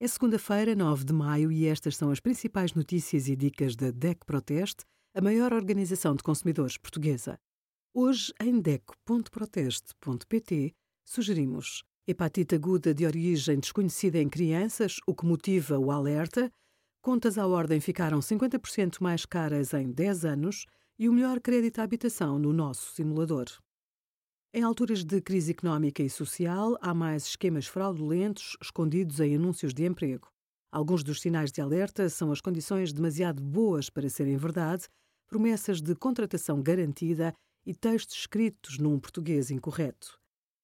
É segunda-feira, 9 de maio, e estas são as principais notícias e dicas da DEC Proteste, a maior organização de consumidores portuguesa. Hoje, em DEC.proteste.pt, sugerimos hepatite aguda de origem desconhecida em crianças, o que motiva o alerta, contas à ordem ficaram 50% mais caras em 10 anos e o melhor crédito à habitação no nosso simulador. Em alturas de crise económica e social, há mais esquemas fraudulentos escondidos em anúncios de emprego. Alguns dos sinais de alerta são as condições demasiado boas para serem verdade, promessas de contratação garantida e textos escritos num português incorreto.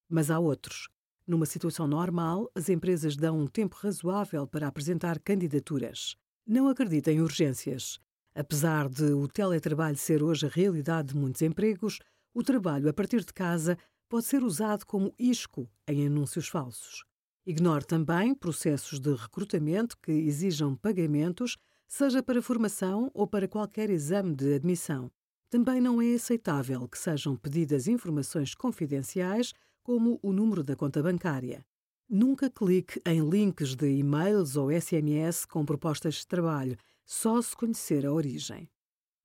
Mas há outros. Numa situação normal, as empresas dão um tempo razoável para apresentar candidaturas. Não acredita em urgências. Apesar de o teletrabalho ser hoje a realidade de muitos empregos, o trabalho a partir de casa pode ser usado como isco em anúncios falsos. Ignore também processos de recrutamento que exijam pagamentos, seja para formação ou para qualquer exame de admissão. Também não é aceitável que sejam pedidas informações confidenciais, como o número da conta bancária. Nunca clique em links de e-mails ou SMS com propostas de trabalho, só se conhecer a origem.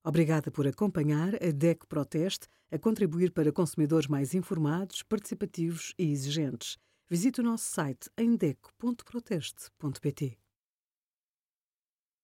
Obrigada por acompanhar a DEC Proteste a contribuir para consumidores mais informados, participativos e exigentes. Visite o nosso site em deco.proteste.pt.